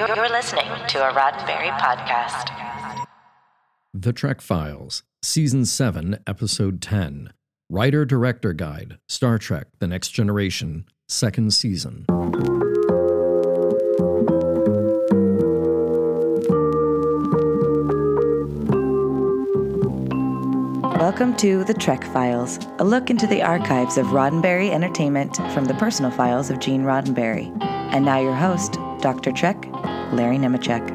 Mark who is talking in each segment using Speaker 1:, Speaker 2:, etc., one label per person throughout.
Speaker 1: You're listening to a Roddenberry podcast.
Speaker 2: The Trek Files, Season 7, Episode 10. Writer Director Guide, Star Trek The Next Generation, Second Season.
Speaker 3: Welcome to The Trek Files, a look into the archives of Roddenberry Entertainment from the personal files of Gene Roddenberry. And now your host, Dr. Trek, Larry Nemecek.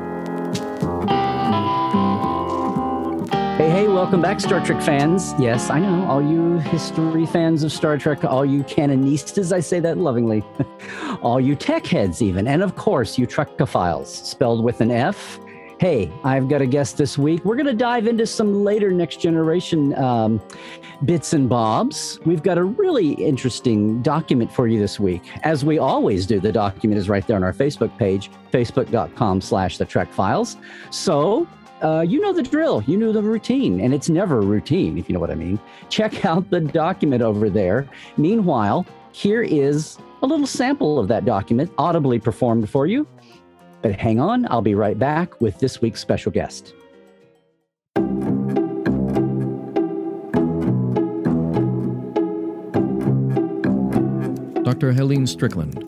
Speaker 4: Hey, hey, welcome back, Star Trek fans. Yes, I know, all you history fans of Star Trek, all you canonistas, I say that lovingly, all you tech heads, even, and of course, you Trekophiles, spelled with an F. Hey, I've got a guest this week. We're going to dive into some later next generation um, bits and bobs. We've got a really interesting document for you this week. As we always do, the document is right there on our Facebook page, facebook.com slash the Trek Files. So uh, you know the drill, you know the routine, and it's never routine, if you know what I mean. Check out the document over there. Meanwhile, here is a little sample of that document audibly performed for you. But hang on, I'll be right back with this week's special guest.
Speaker 2: Dr. Helene Strickland.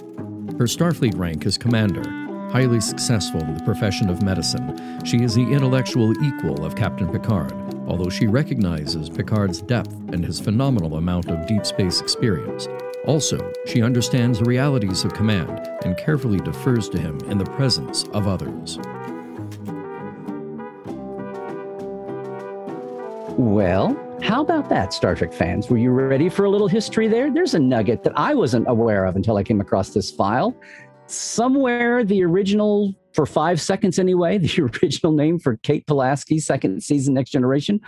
Speaker 2: Her Starfleet rank is Commander. Highly successful in the profession of medicine, she is the intellectual equal of Captain Picard, although she recognizes Picard's depth and his phenomenal amount of deep space experience. Also, she understands the realities of command and carefully defers to him in the presence of others.
Speaker 4: Well, how about that, Star Trek fans? Were you ready for a little history there? There's a nugget that I wasn't aware of until I came across this file. Somewhere, the original, for five seconds anyway, the original name for Kate Pulaski's second season Next Generation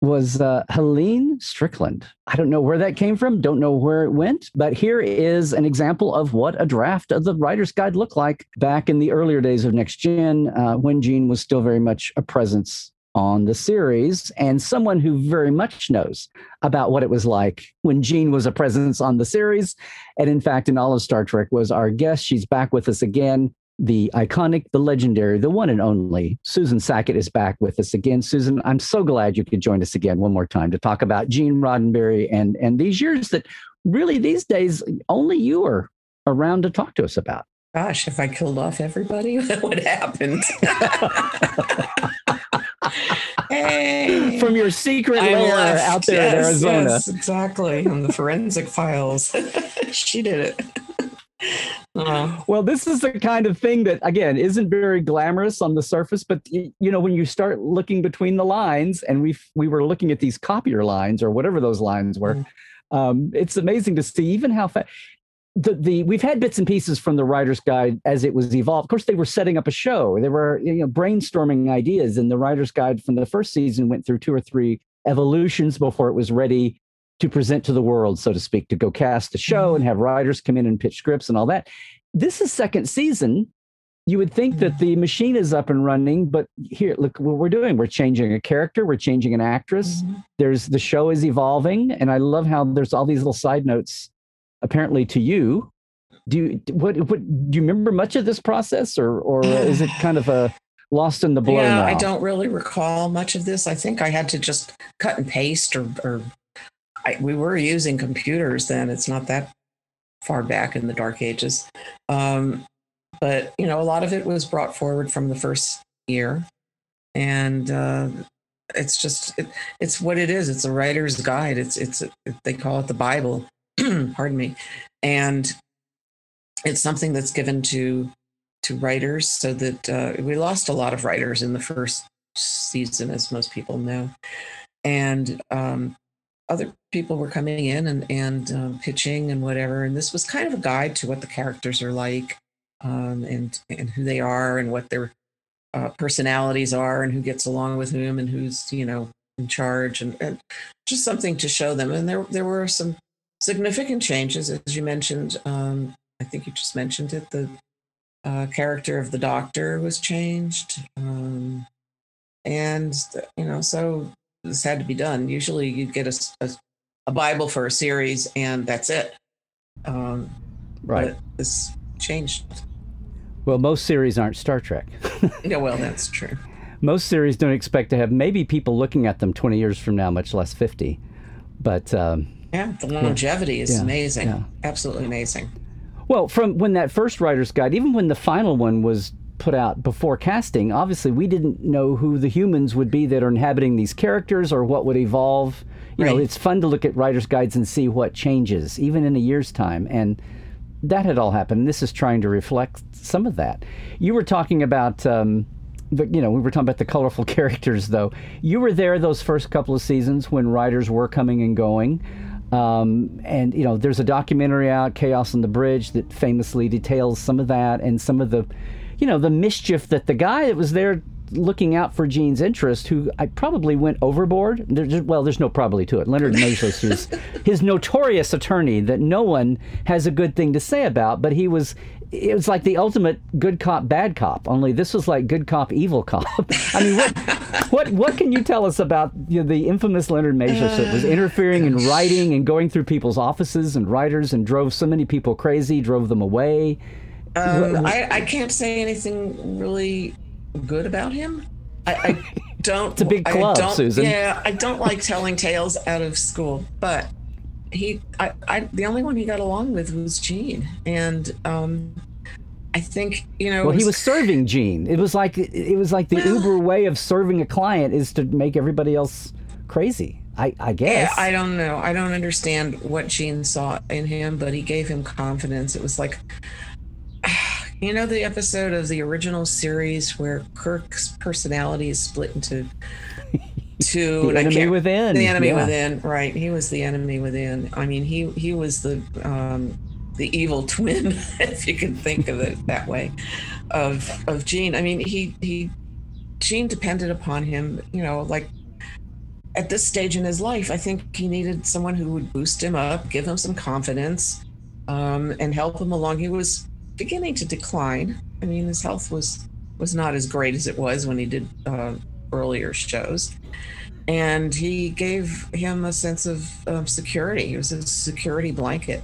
Speaker 4: was uh, Helene Strickland. I don't know where that came from, don't know where it went, but here is an example of what a draft of the Writer's Guide looked like back in the earlier days of Next Gen uh, when Gene was still very much a presence on the series and someone who very much knows about what it was like when Gene was a presence on the series. And in fact, in all of Star Trek was our guest. She's back with us again. The iconic, the legendary, the one and only Susan Sackett is back with us again. Susan, I'm so glad you could join us again one more time to talk about Gene Roddenberry and and these years that really these days only you are around to talk to us about.
Speaker 5: Gosh, if I killed off everybody, what would happen? hey.
Speaker 4: From your secret lair out there
Speaker 5: yes,
Speaker 4: in Arizona.
Speaker 5: Yes, exactly. On the forensic files. she did it.
Speaker 4: Uh, well, this is the kind of thing that, again, isn't very glamorous on the surface, but you know, when you start looking between the lines, and we we were looking at these copier lines or whatever those lines were, mm. um, it's amazing to see even how fast the, the we've had bits and pieces from the writer's guide as it was evolved. Of course, they were setting up a show. They were you know brainstorming ideas, and the writer's guide from the first season went through two or three evolutions before it was ready to present to the world, so to speak, to go cast a show and have writers come in and pitch scripts and all that. This is second season. You would think that the machine is up and running, but here, look what we're doing. We're changing a character, we're changing an actress. Mm-hmm. There's the show is evolving, and I love how there's all these little side notes apparently to you. Do you what, what do you remember much of this process, or or is it kind of a lost in the blur?
Speaker 5: Yeah,
Speaker 4: now?
Speaker 5: I don't really recall much of this. I think I had to just cut and paste, or, or I, we were using computers then. It's not that far back in the dark ages, um, but you know, a lot of it was brought forward from the first year, and uh, it's just it, it's what it is. It's a writer's guide. It's it's they call it the Bible pardon me. And it's something that's given to to writers so that uh, we lost a lot of writers in the first season as most people know. And um, other people were coming in and and uh, pitching and whatever. And this was kind of a guide to what the characters are like um, and and who they are and what their uh, personalities are and who gets along with whom and who's you know in charge and, and just something to show them. And there there were some significant changes, as you mentioned. Um, I think you just mentioned it. The uh, character of the doctor was changed, um, and you know, so this had to be done. Usually, you get a, a, a Bible for a series, and that's it. Um,
Speaker 4: right.
Speaker 5: this changed.
Speaker 4: Well, most series aren't Star Trek.
Speaker 5: yeah, well, that's true.
Speaker 4: most series don't expect to have maybe people looking at them 20 years from now, much less 50. But um,
Speaker 5: Yeah, the longevity is
Speaker 4: Yeah,
Speaker 5: amazing.
Speaker 4: yeah.
Speaker 5: Absolutely amazing.
Speaker 4: Well, from when that first writer's guide, even when the final one was put out before casting, obviously we didn't know who the humans would be that are inhabiting these characters or what would evolve. You know, it's fun to look at writer's guides and see what changes, even in a year's time. And that had all happened. This is trying to reflect some of that. You were talking about. Um, the, you know, we were talking about the colorful characters, though. You were there those first couple of seasons when writers were coming and going. Um, and, you know, there's a documentary out, Chaos on the Bridge, that famously details some of that and some of the, you know, the mischief that the guy that was there looking out for Gene's interest, who I probably went overboard. There's, well, there's no probably to it. Leonard who's his notorious attorney that no one has a good thing to say about, but he was. It was like the ultimate good cop, bad cop. Only this was like good cop, evil cop. I mean, what, what, what can you tell us about you know, the infamous Leonard Maizlish that was interfering in writing and going through people's offices and writers and drove so many people crazy, drove them away?
Speaker 5: Um, I, I can't say anything really good about him. I, I don't.
Speaker 4: It's a big club, Susan.
Speaker 5: Yeah, I don't like telling tales out of school, but he, I, I, the only one he got along with was Gene, and um, I think you know.
Speaker 4: Well, he was serving Gene. It was like it was like the
Speaker 5: Well-
Speaker 4: Uber way of serving a client is to make everybody else crazy. I, I
Speaker 5: Yeah,
Speaker 4: guess.
Speaker 5: I don't know. I don't understand what Gene saw in him, but he gave him confidence. It was like, you know, the episode of the original series where Kirk's personality is split into two.
Speaker 4: The enemy within,
Speaker 5: The enemy
Speaker 4: yeah.
Speaker 5: within. Right. He was the enemy within. I mean, he he was the um, the evil twin, if you can think of it that way, of of Gene. I mean, he he Gene depended upon him. You know, like at this stage in his life, I think he needed someone who would boost him up, give him some confidence, um, and help him along. He was beginning to decline. I mean, his health was was not as great as it was when he did uh, earlier shows, and he gave him a sense of um, security. He was a security blanket.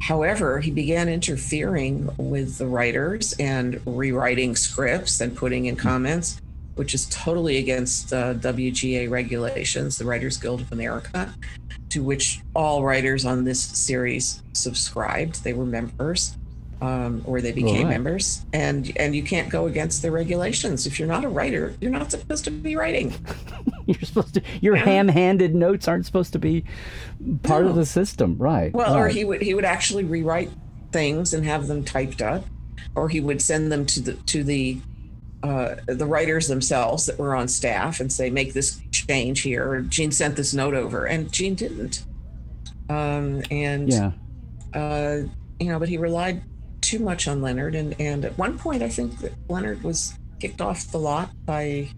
Speaker 5: However, he began interfering with the writers and rewriting scripts and putting in comments, which is totally against uh, WGA regulations, the Writers Guild of America, to which all writers on this series subscribed. They were members, um, or they became
Speaker 4: Right.
Speaker 5: members, and and you can't go against the regulations. If you're not a writer, you're not supposed to be writing.
Speaker 4: You're supposed to. Your ham-handed notes aren't supposed to be part of the system, right?
Speaker 5: Well, or he would he would actually rewrite things and have them typed up, or he would send them to the to the uh, the writers themselves that were on staff and say, make this change here. Or Gene sent this note over, and Gene didn't. Um, and
Speaker 4: Yeah.
Speaker 5: uh, you know, but he relied too much on Leonard, and and at one point, I think that Leonard was kicked off the lot by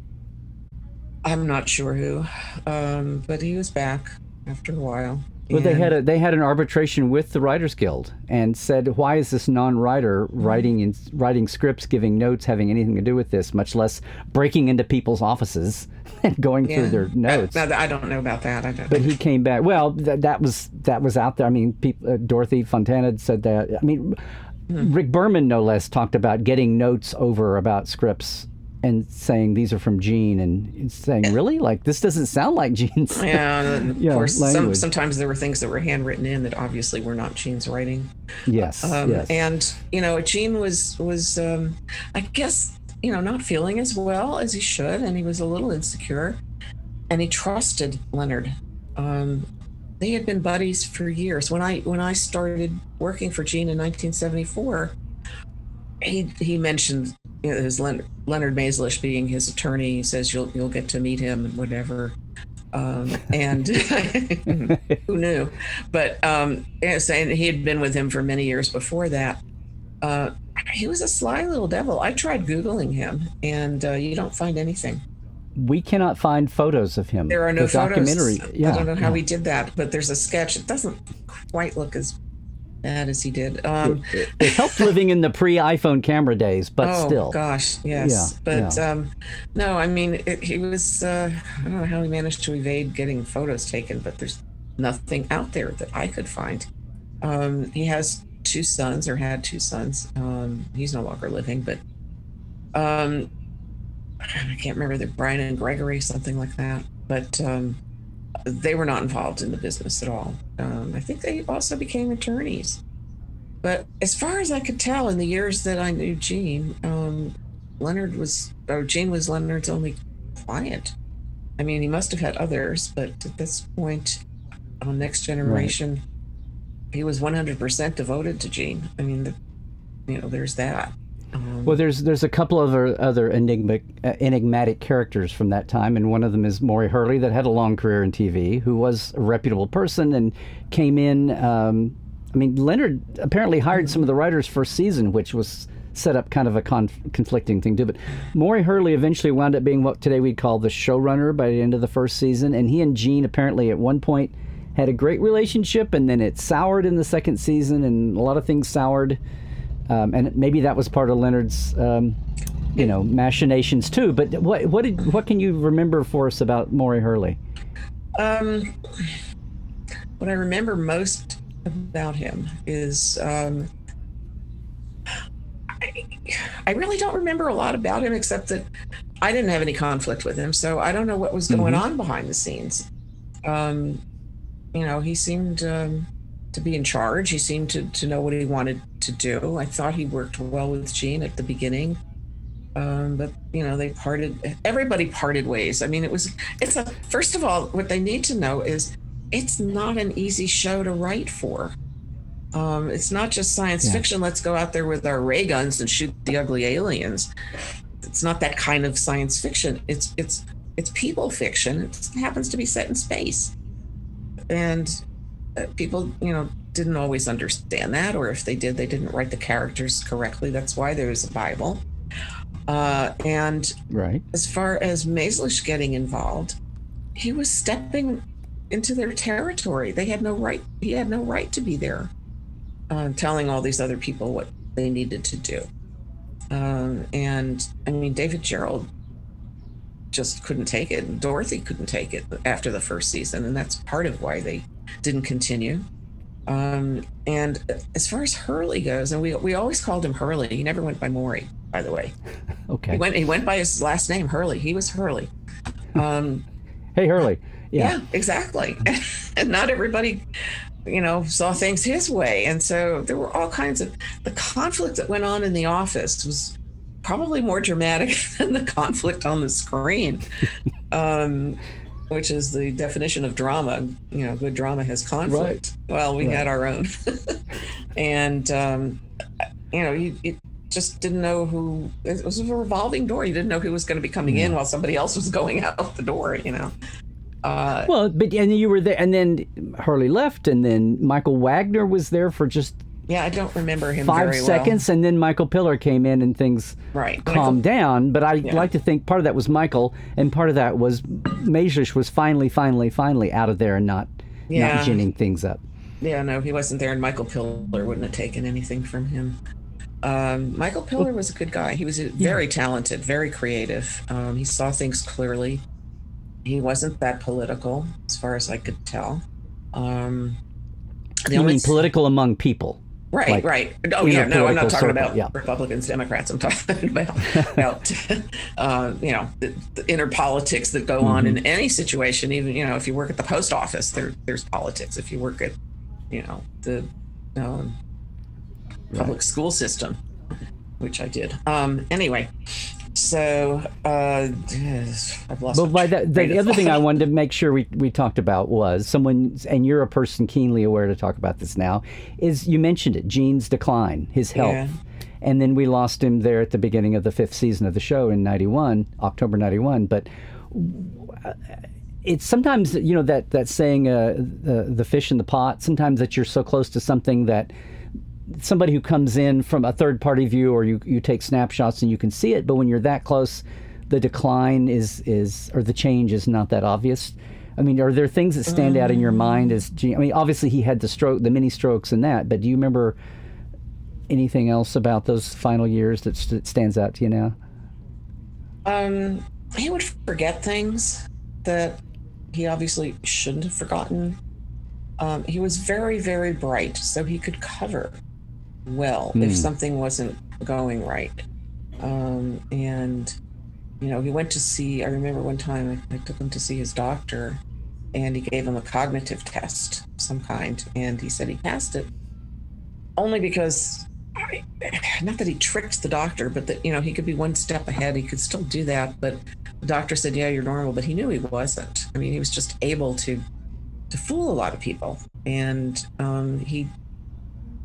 Speaker 5: I'm not sure who, um, but he was back after a while.
Speaker 4: Well, they had a, they had an arbitration with the Writers Guild and said, why is this non-writer writing in, writing scripts, giving notes, having anything to do with this, much less breaking into people's offices and going through their notes?
Speaker 5: I, I don't know about that. I don't.
Speaker 4: but he came back. Well, th- that was that was out there. I mean, peop uh, Dorothy Fontana said that. I mean,
Speaker 5: Hmm.
Speaker 4: Rick Berman, no less, talked about getting notes over about scripts and saying these are from Gene, and saying, really, like this doesn't sound like Gene's.
Speaker 5: yeah, and of
Speaker 4: Yeah,
Speaker 5: course, some, sometimes there were things that were handwritten in that obviously were not Gene's writing.
Speaker 4: yes,
Speaker 5: Um,
Speaker 4: yes.
Speaker 5: And you know, Gene was was um, I guess you know not feeling as well as he should, and he was a little insecure, and he trusted Leonard. Um, they had been buddies for years. When I when I started working for Gene in 1974, he he mentioned you know, his Leonard, Leonard Maizlish being his attorney. He says you'll you'll get to meet him and whatever. Um, and who knew? But um, and he had been with him for many years before that. Uh, he was a sly little devil. I tried googling him, and uh, you don't find anything.
Speaker 4: We cannot find photos of him.
Speaker 5: There are no
Speaker 4: the
Speaker 5: photos.
Speaker 4: documentary. Yeah,
Speaker 5: I don't know how
Speaker 4: yeah.
Speaker 5: he did that, but there's a sketch. It doesn't quite look as bad as he did. Um,
Speaker 4: It helped living in the pre-iPhone camera days, but
Speaker 5: oh
Speaker 4: still.
Speaker 5: gosh, yes.
Speaker 4: Yeah,
Speaker 5: but
Speaker 4: yeah.
Speaker 5: Um, no, I mean, it, he was. Uh, I don't know how he managed to evade getting photos taken, but there's nothing out there that I could find. Um, he has two sons or had two sons. Um, he's no longer living, but um, I can't remember the Brian and Gregory, something like that. But um, they were not involved in the business at all. Um, I think they also became attorneys. But as far as I could tell, in the years that I knew Gene, um, Leonard was, or Gene was Leonard's only client. I mean, he must have had others, but at this point, on Next Generation, right. he was 100% devoted to Gene. I mean, the, you know, there's that.
Speaker 4: Um, well, there's there's a couple of other, other enigmatic, uh, enigmatic characters from that time, and one of them is Maury Hurley, that had a long career in TV, who was a reputable person and came in. Um, I mean, Leonard apparently hired some of the writers first season, which was set up kind of a conf- conflicting thing too. But Maury Hurley eventually wound up being what today we'd call the showrunner by the end of the first season, and he and Gene apparently at one point had a great relationship, and then it soured in the second season, and a lot of things soured. Um, and maybe that was part of Leonard's, um, you know, machinations too. But what what did what can you remember for us about Maury Hurley?
Speaker 5: Um, what I remember most about him is um, I, I really don't remember a lot about him except that I didn't have any conflict with him, so I don't know what was going mm-hmm. on behind the scenes. Um, you know, he seemed um, to be in charge. He seemed to, to know what he wanted to do. I thought he worked well with Gene at the beginning. Um, but you know, they parted everybody parted ways. I mean, it was it's a first of all, what they need to know is it's not an easy show to write for. Um, it's not just science yeah. fiction. Let's go out there with our ray guns and shoot the ugly aliens. It's not that kind of science fiction. It's it's it's people fiction. It happens to be set in space and people you know didn't always understand that or if they did they didn't write the characters correctly. That's why there's a bible. Uh, and
Speaker 4: right.
Speaker 5: as far as Maizlish getting involved he was stepping into their territory. They had no right he had no right to be there uh, telling all these other people what they needed to do. Um, and i mean david Gerrold just couldn't take it. Dorothy couldn't take it after the first season, and that's part of why they didn't continue. Um, and as far as Hurley goes, and we we always called him Hurley. He never went by Maury, by the way.
Speaker 4: Okay.
Speaker 5: He went he went by his last name, Hurley. He was Hurley. Um,
Speaker 4: hey Hurley.
Speaker 5: Yeah, yeah exactly. and not everybody, you know, saw things his way, and so there were all kinds of the conflict that went on in the office was probably more dramatic than the conflict on the screen, um, which is the definition of drama. You know, good drama has conflict. Right. Well, we right. had our own, and um, you know, you, you, just didn't know who. It was a revolving door. You didn't know who was going to be coming yeah. in while somebody else was going out the door. You know.
Speaker 4: Uh, well, but and you were there, and then Hurley left, and then Michael Wagner was there for just
Speaker 5: yeah, I don't remember him.
Speaker 4: Five seconds,
Speaker 5: well.
Speaker 4: and then Michael Piller came in, and things
Speaker 5: right.
Speaker 4: calmed Michael, down. But I yeah. like to think part of that was Michael, and part of that was Maizlish was finally, finally, finally out of there and not yeah. not ginning things up.
Speaker 5: Yeah, no, he wasn't there, and Michael Piller wouldn't have taken anything from him. Um, Michael Piller was a good guy. He was very yeah. talented, very creative. Um, he saw things clearly. He wasn't that political, as far as I could tell. Um,
Speaker 4: the you mean political among people?
Speaker 5: Right, like, right. Oh yeah, no, I'm not talking circle, about yeah. Republicans, Democrats. I'm talking about about uh, you know the, the, inner politics that go mm-hmm. on in any situation. Even you know if you work at the post office, there there's politics. If you work at you know the um, public right. school system, which I did. Um, anyway, so uh, I've lost.
Speaker 4: But by that, the, the other thing I wanted to make sure we, we talked about was someone, and you're a person keenly aware to talk about this now. Is you mentioned it, Gene's decline, his health, yeah. and then we lost him there at the beginning of the fifth season of the show in '91, October '91. But it's sometimes you know that that saying, uh, the the fish in the pot. Sometimes that you're so close to something that somebody who comes in from a third party view or you, you take snapshots and you can see it but when you're that close the decline is is or the change is not that obvious. I mean are there things that stand um, out in your mind as i mean obviously he had the stroke the mini strokes and that but do you remember anything else about those final years that, that stands out to you now?
Speaker 5: Um he would forget things that he obviously shouldn't have forgotten. Um, he was very very bright so he could cover well
Speaker 4: Hmm.
Speaker 5: if something wasn't going right. Um, and you know, he went to see. I remember one time I, I took him to see his doctor, and he gave him a cognitive test of some kind, and he said he passed it only because. I, not that he tricked the doctor, but that you know he could be one step ahead. He could still do that, but the doctor said, "Yeah, you're normal," but he knew he wasn't. I mean, he was just able to to fool a lot of people, and um, he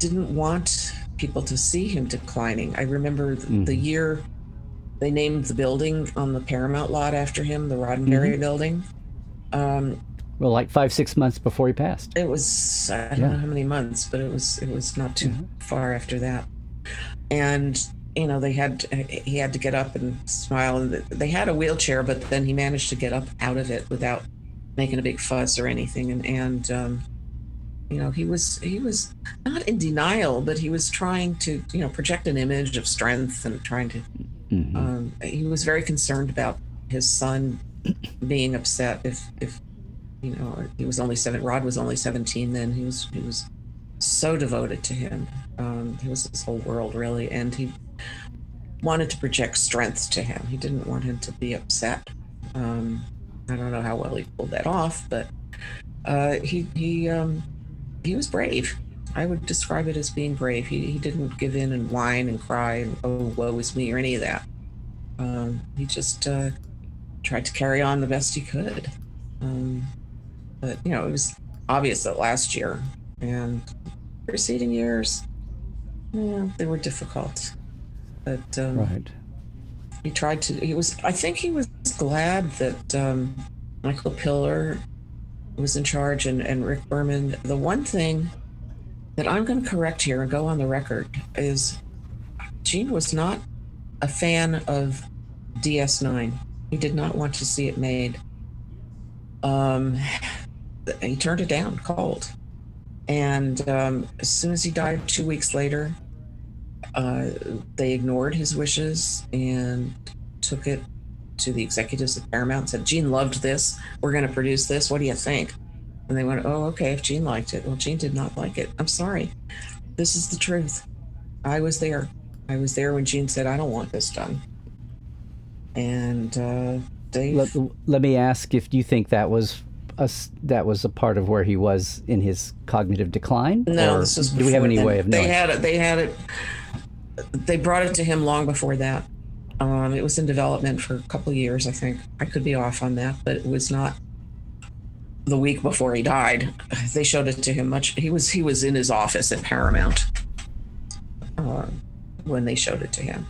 Speaker 5: didn't want people to see him declining. I remember th- the year they named the building on the Paramount lot after him, the Roddenberry building. Um,
Speaker 4: Well, like five, six months before he passed.
Speaker 5: it was I don't
Speaker 4: Yeah.
Speaker 5: know how many months, but it was it was not too far after that. And you know they had he had to get up and smile. And they had a wheelchair, but then he managed to get up out of it without making a big fuss or anything. And and um, you know he was he was not in denial, but he was trying to you know project an image of strength and trying to.
Speaker 4: Mhm.
Speaker 5: Um, he was very concerned about his son being upset if if you know he was only seven rod was only 17 then he was he was so devoted to him um, he was his whole world really and he wanted to project strength to him he didn't want him to be upset um, i don't know how well he pulled that off but uh, he he um, he was brave. I would describe it as being brave. He, he didn't give in and whine and cry and oh woe is me or any of that. Um, he just uh, tried to carry on the best he could. Um, but you know it was obvious that last year and preceding years yeah they were difficult. But um,
Speaker 4: Right.
Speaker 5: he tried to he was i think he was glad that um, michael piller was in charge and, and rick berman. The one thing that i'm going to correct here and go on the record is gene was not a fan of ds9 he did not want to see it made. Um, he turned it down cold and um, as soon as he died two weeks later uh, they ignored his wishes and took it to the executives at Paramount and said, Gene loved this. We're going to produce this. What do you think? And they went, Oh, okay, if Gene liked it. Well, Gene did not like it. I'm sorry. This is the truth. I was there. I was there when Gene said, I don't want this done. And uh, they.
Speaker 4: Let, let me ask if you think that was a, that was a part of where he was in his cognitive decline.
Speaker 5: No, this was
Speaker 4: do we have any way of knowing?
Speaker 5: They had it. They had it. They brought it to him long before that. Um, it was in development for a couple years, I think. I could be off on that, but it was not the week before he died. They showed it to him much. He was he was in his office at Paramount uh, when they showed it to him,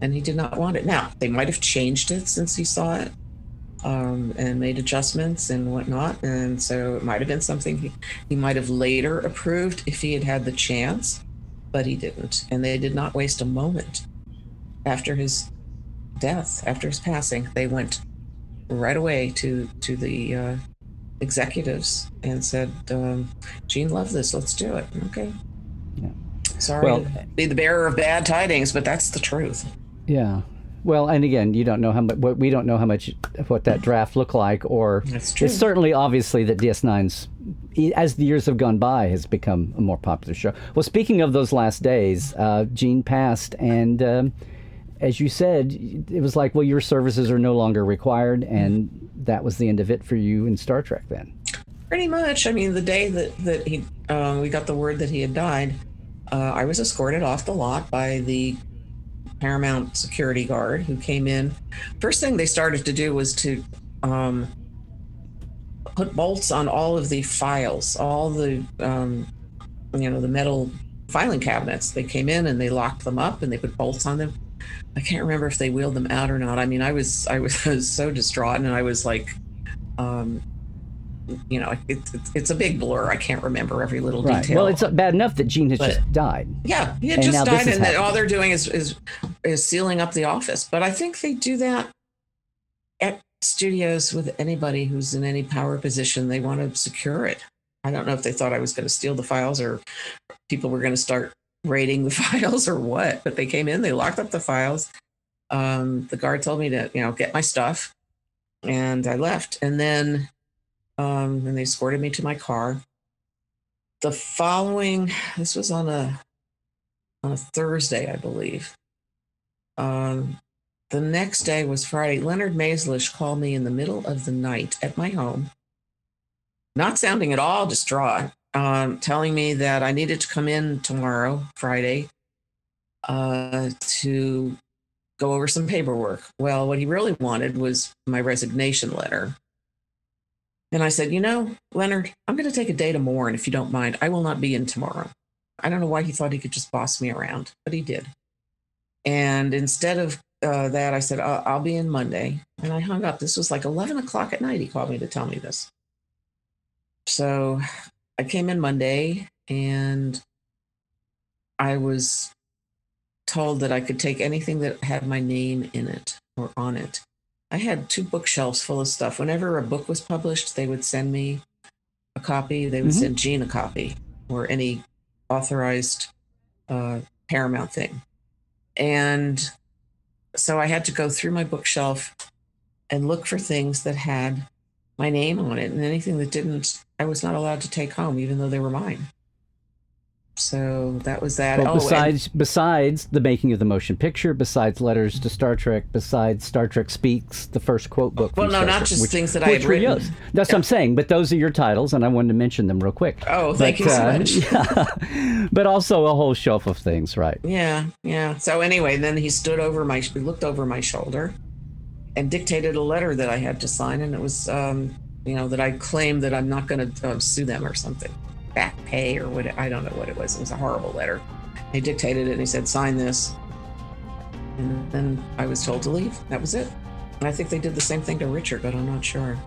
Speaker 5: and he did not want it. Now they might have changed it since he saw it. Um, and made adjustments and whatnot. And so it might have been something he, he might have later approved if he had had the chance, but he didn't. And they did not waste a moment after his death, after his passing. They went right away to to the uh, executives and said, um, "Gene loved this. Let's do it." Okay.
Speaker 4: Yeah.
Speaker 5: Sorry
Speaker 4: Well-
Speaker 5: to be the bearer of bad tidings, but that's the truth.
Speaker 4: Yeah. Well, and again, you don't know how much. We don't know how much what that draft looked like, or
Speaker 5: That's true.
Speaker 4: it's certainly obviously that DS9's, e- as the years have gone by, has become a more popular show. Well, speaking of those last days, uh, Gene passed, and um, as you said, it was like, well, your services are no longer required, and that was the end of it for you in Star Trek. Then,
Speaker 5: Pretty much. I mean, the day that that he um, we got the word that he had died, uh, I was escorted off the lot by the Paramount security guard who came in. First thing they started to do was to um, put bolts on all of the files, all the um, you know the metal filing cabinets. They came in and they locked them up and they put bolts on them. I can't remember if they wheeled them out or not. I mean, I was I was, so distraught and I was like. Um, you know, it, it, it's a big blur. I can't remember every little
Speaker 4: right?
Speaker 5: detail.
Speaker 4: Well, it's bad enough that Gene has
Speaker 5: But-
Speaker 4: just died.
Speaker 5: Yeah, he had
Speaker 4: And
Speaker 5: just died, and that all they're doing is, is is sealing up the office. But I think they do that at studios with anybody who's in any power position. They want to secure it. I don't know if they thought I was going to steal the files or people were going to start raiding the files or what. But they came in, they locked up the files. Um, the guard told me to, you know, get my stuff, and I left. And then, um, and they escorted me to my car the following this was on a on a Thursday, I believe. Um, the next day was Friday. Leonard Maizlish called me in the middle of the night at my home, not sounding at all distraught, um, telling me that I needed to come in tomorrow, Friday, uh, to go over some paperwork. Well, what he really wanted was my resignation letter. And I said, You know, Leonard, I'm going to take a day to mourn if you don't mind. I will not be in tomorrow. I don't know why he thought he could just boss me around, but he did. And instead of uh, that, I said, I'll, I'll be in Monday. And I hung up. This was like 11 o'clock at night. He called me to tell me this. So I came in Monday and I was told that I could take anything that had my name in it or on it. I had two bookshelves full of stuff. Whenever a book was published, they would send me a copy. They would
Speaker 4: Mhm.
Speaker 5: send Gene a copy or any authorized uh, Paramount thing. And so I had to go through my bookshelf and look for things that had my name on it and anything that didn't, I was not allowed to take home, even though they were mine. So that was that.
Speaker 4: Well,
Speaker 5: Oh, and-
Speaker 4: besides besides the making of the motion picture, besides letters to Star Trek, besides Star Trek Speaks, the first quote book.
Speaker 5: Well, no,
Speaker 4: Star
Speaker 5: not
Speaker 4: Trek,
Speaker 5: just
Speaker 4: which-
Speaker 5: things that I had written.
Speaker 4: yours. That's what I'm saying. But those are your titles, and I wanted to mention them real quick.
Speaker 5: Oh, thank you so
Speaker 4: uh,
Speaker 5: much.
Speaker 4: yeah. but also a whole shelf of things, right?
Speaker 5: Yeah, yeah. So anyway, then he stood over my, he looked over my shoulder, and dictated a letter that I had to sign, and it was, um, you know, that I claimed that I'm not going to uh, sue them or something, back pay or what. I don't know what it was. It was a horrible letter. He dictated it, and he said, "Sign this," and then I was told to leave. That was it. And I think they did the same thing to Richard, but I'm not sure.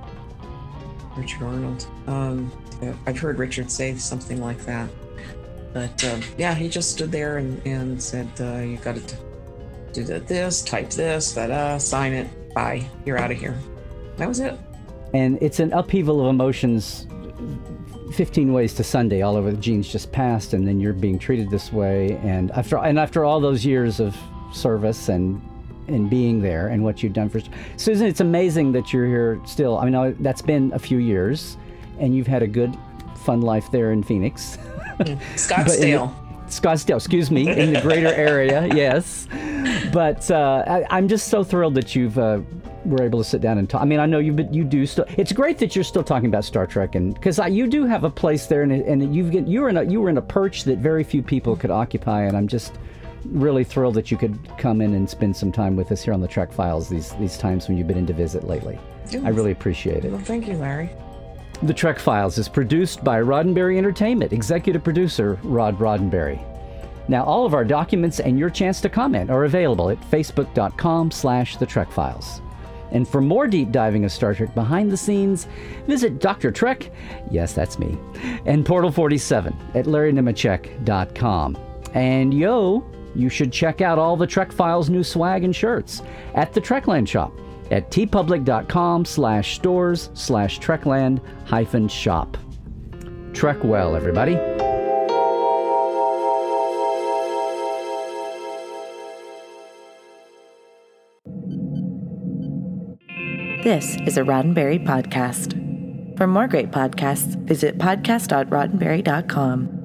Speaker 5: Richard Arnold. Um, I've heard Richard say something like that. But um, yeah, he just stood there and, and said, uh, You got to do this, type this, da da, sign it, bye, you're out of here. That was it.
Speaker 4: And it's an upheaval of emotions. 15 ways to Sunday all over the genes just passed and then you're being treated this way and after and after all those years of service and and being there and what you've done for Susan it's amazing that you're here still I mean that's been a few years and you've had a good fun life there in Phoenix hmm.
Speaker 5: Scottsdale.
Speaker 4: Scottsdale, excuse me, in the greater area, yes. But uh, I, I'm just so thrilled that you've uh, were able to sit down and talk. I mean, I know you, but you do still. It's great that you're still talking about Star Trek, and because you do have a place there, and, and you've get, you were in a you were in a perch that very few people could occupy, and I'm just really thrilled that you could come in and spend some time with us here on the Trek Files these these times when you've been in to visit lately. I really appreciate it.
Speaker 5: well, thank you, Larry.
Speaker 4: The Trek Files is produced by Roddenberry Entertainment, executive producer Rod Roddenberry. Now, all of our documents and your chance to comment are available at facebook.com slash the Trek Files. And for more deep diving of Star Trek behind the scenes, visit Dr. Trek, yes, that's me, and Portal 47 at larrynemecek.com. And yo, you should check out all the Trek Files new swag and shirts at the Trekland shop at teepublic.com slash stores slash trekland hyphen shop. Trek well, everybody.
Speaker 3: This is a Roddenberry podcast. For more great podcasts, visit podcast.roddenberry.com.